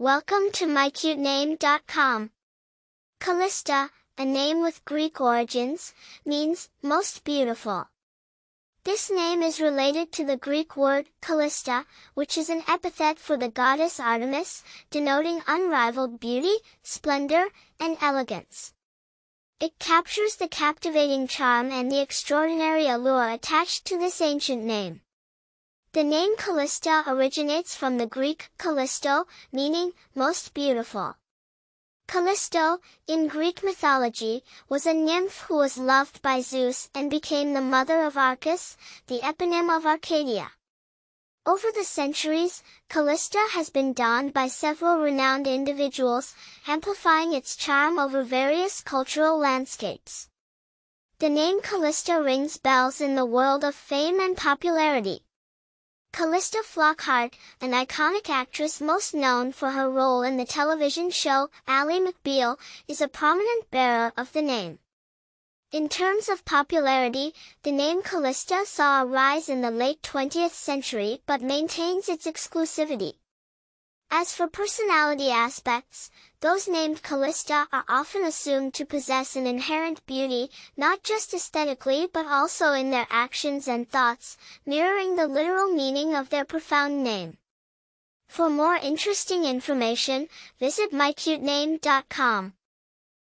Welcome to mycutename.com. Calista, a name with Greek origins, means most beautiful. This name is related to the Greek word Callista, which is an epithet for the goddess Artemis, denoting unrivaled beauty, splendor, and elegance. It captures the captivating charm and the extraordinary allure attached to this ancient name. The name Calista originates from the Greek Callisto, meaning most beautiful. Callisto, in Greek mythology, was a nymph who was loved by Zeus and became the mother of Arcas, the eponym of Arcadia. Over the centuries, Calista has been donned by several renowned individuals, amplifying its charm over various cultural landscapes. The name Calista rings bells in the world of fame and popularity. Calista Flockhart, an iconic actress most known for her role in the television show Ally McBeal, is a prominent bearer of the name. In terms of popularity, the name Calista saw a rise in the late 20th century but maintains its exclusivity. As for personality aspects, those named Calista are often assumed to possess an inherent beauty, not just aesthetically but also in their actions and thoughts, mirroring the literal meaning of their profound name. For more interesting information, visit mycutename.com.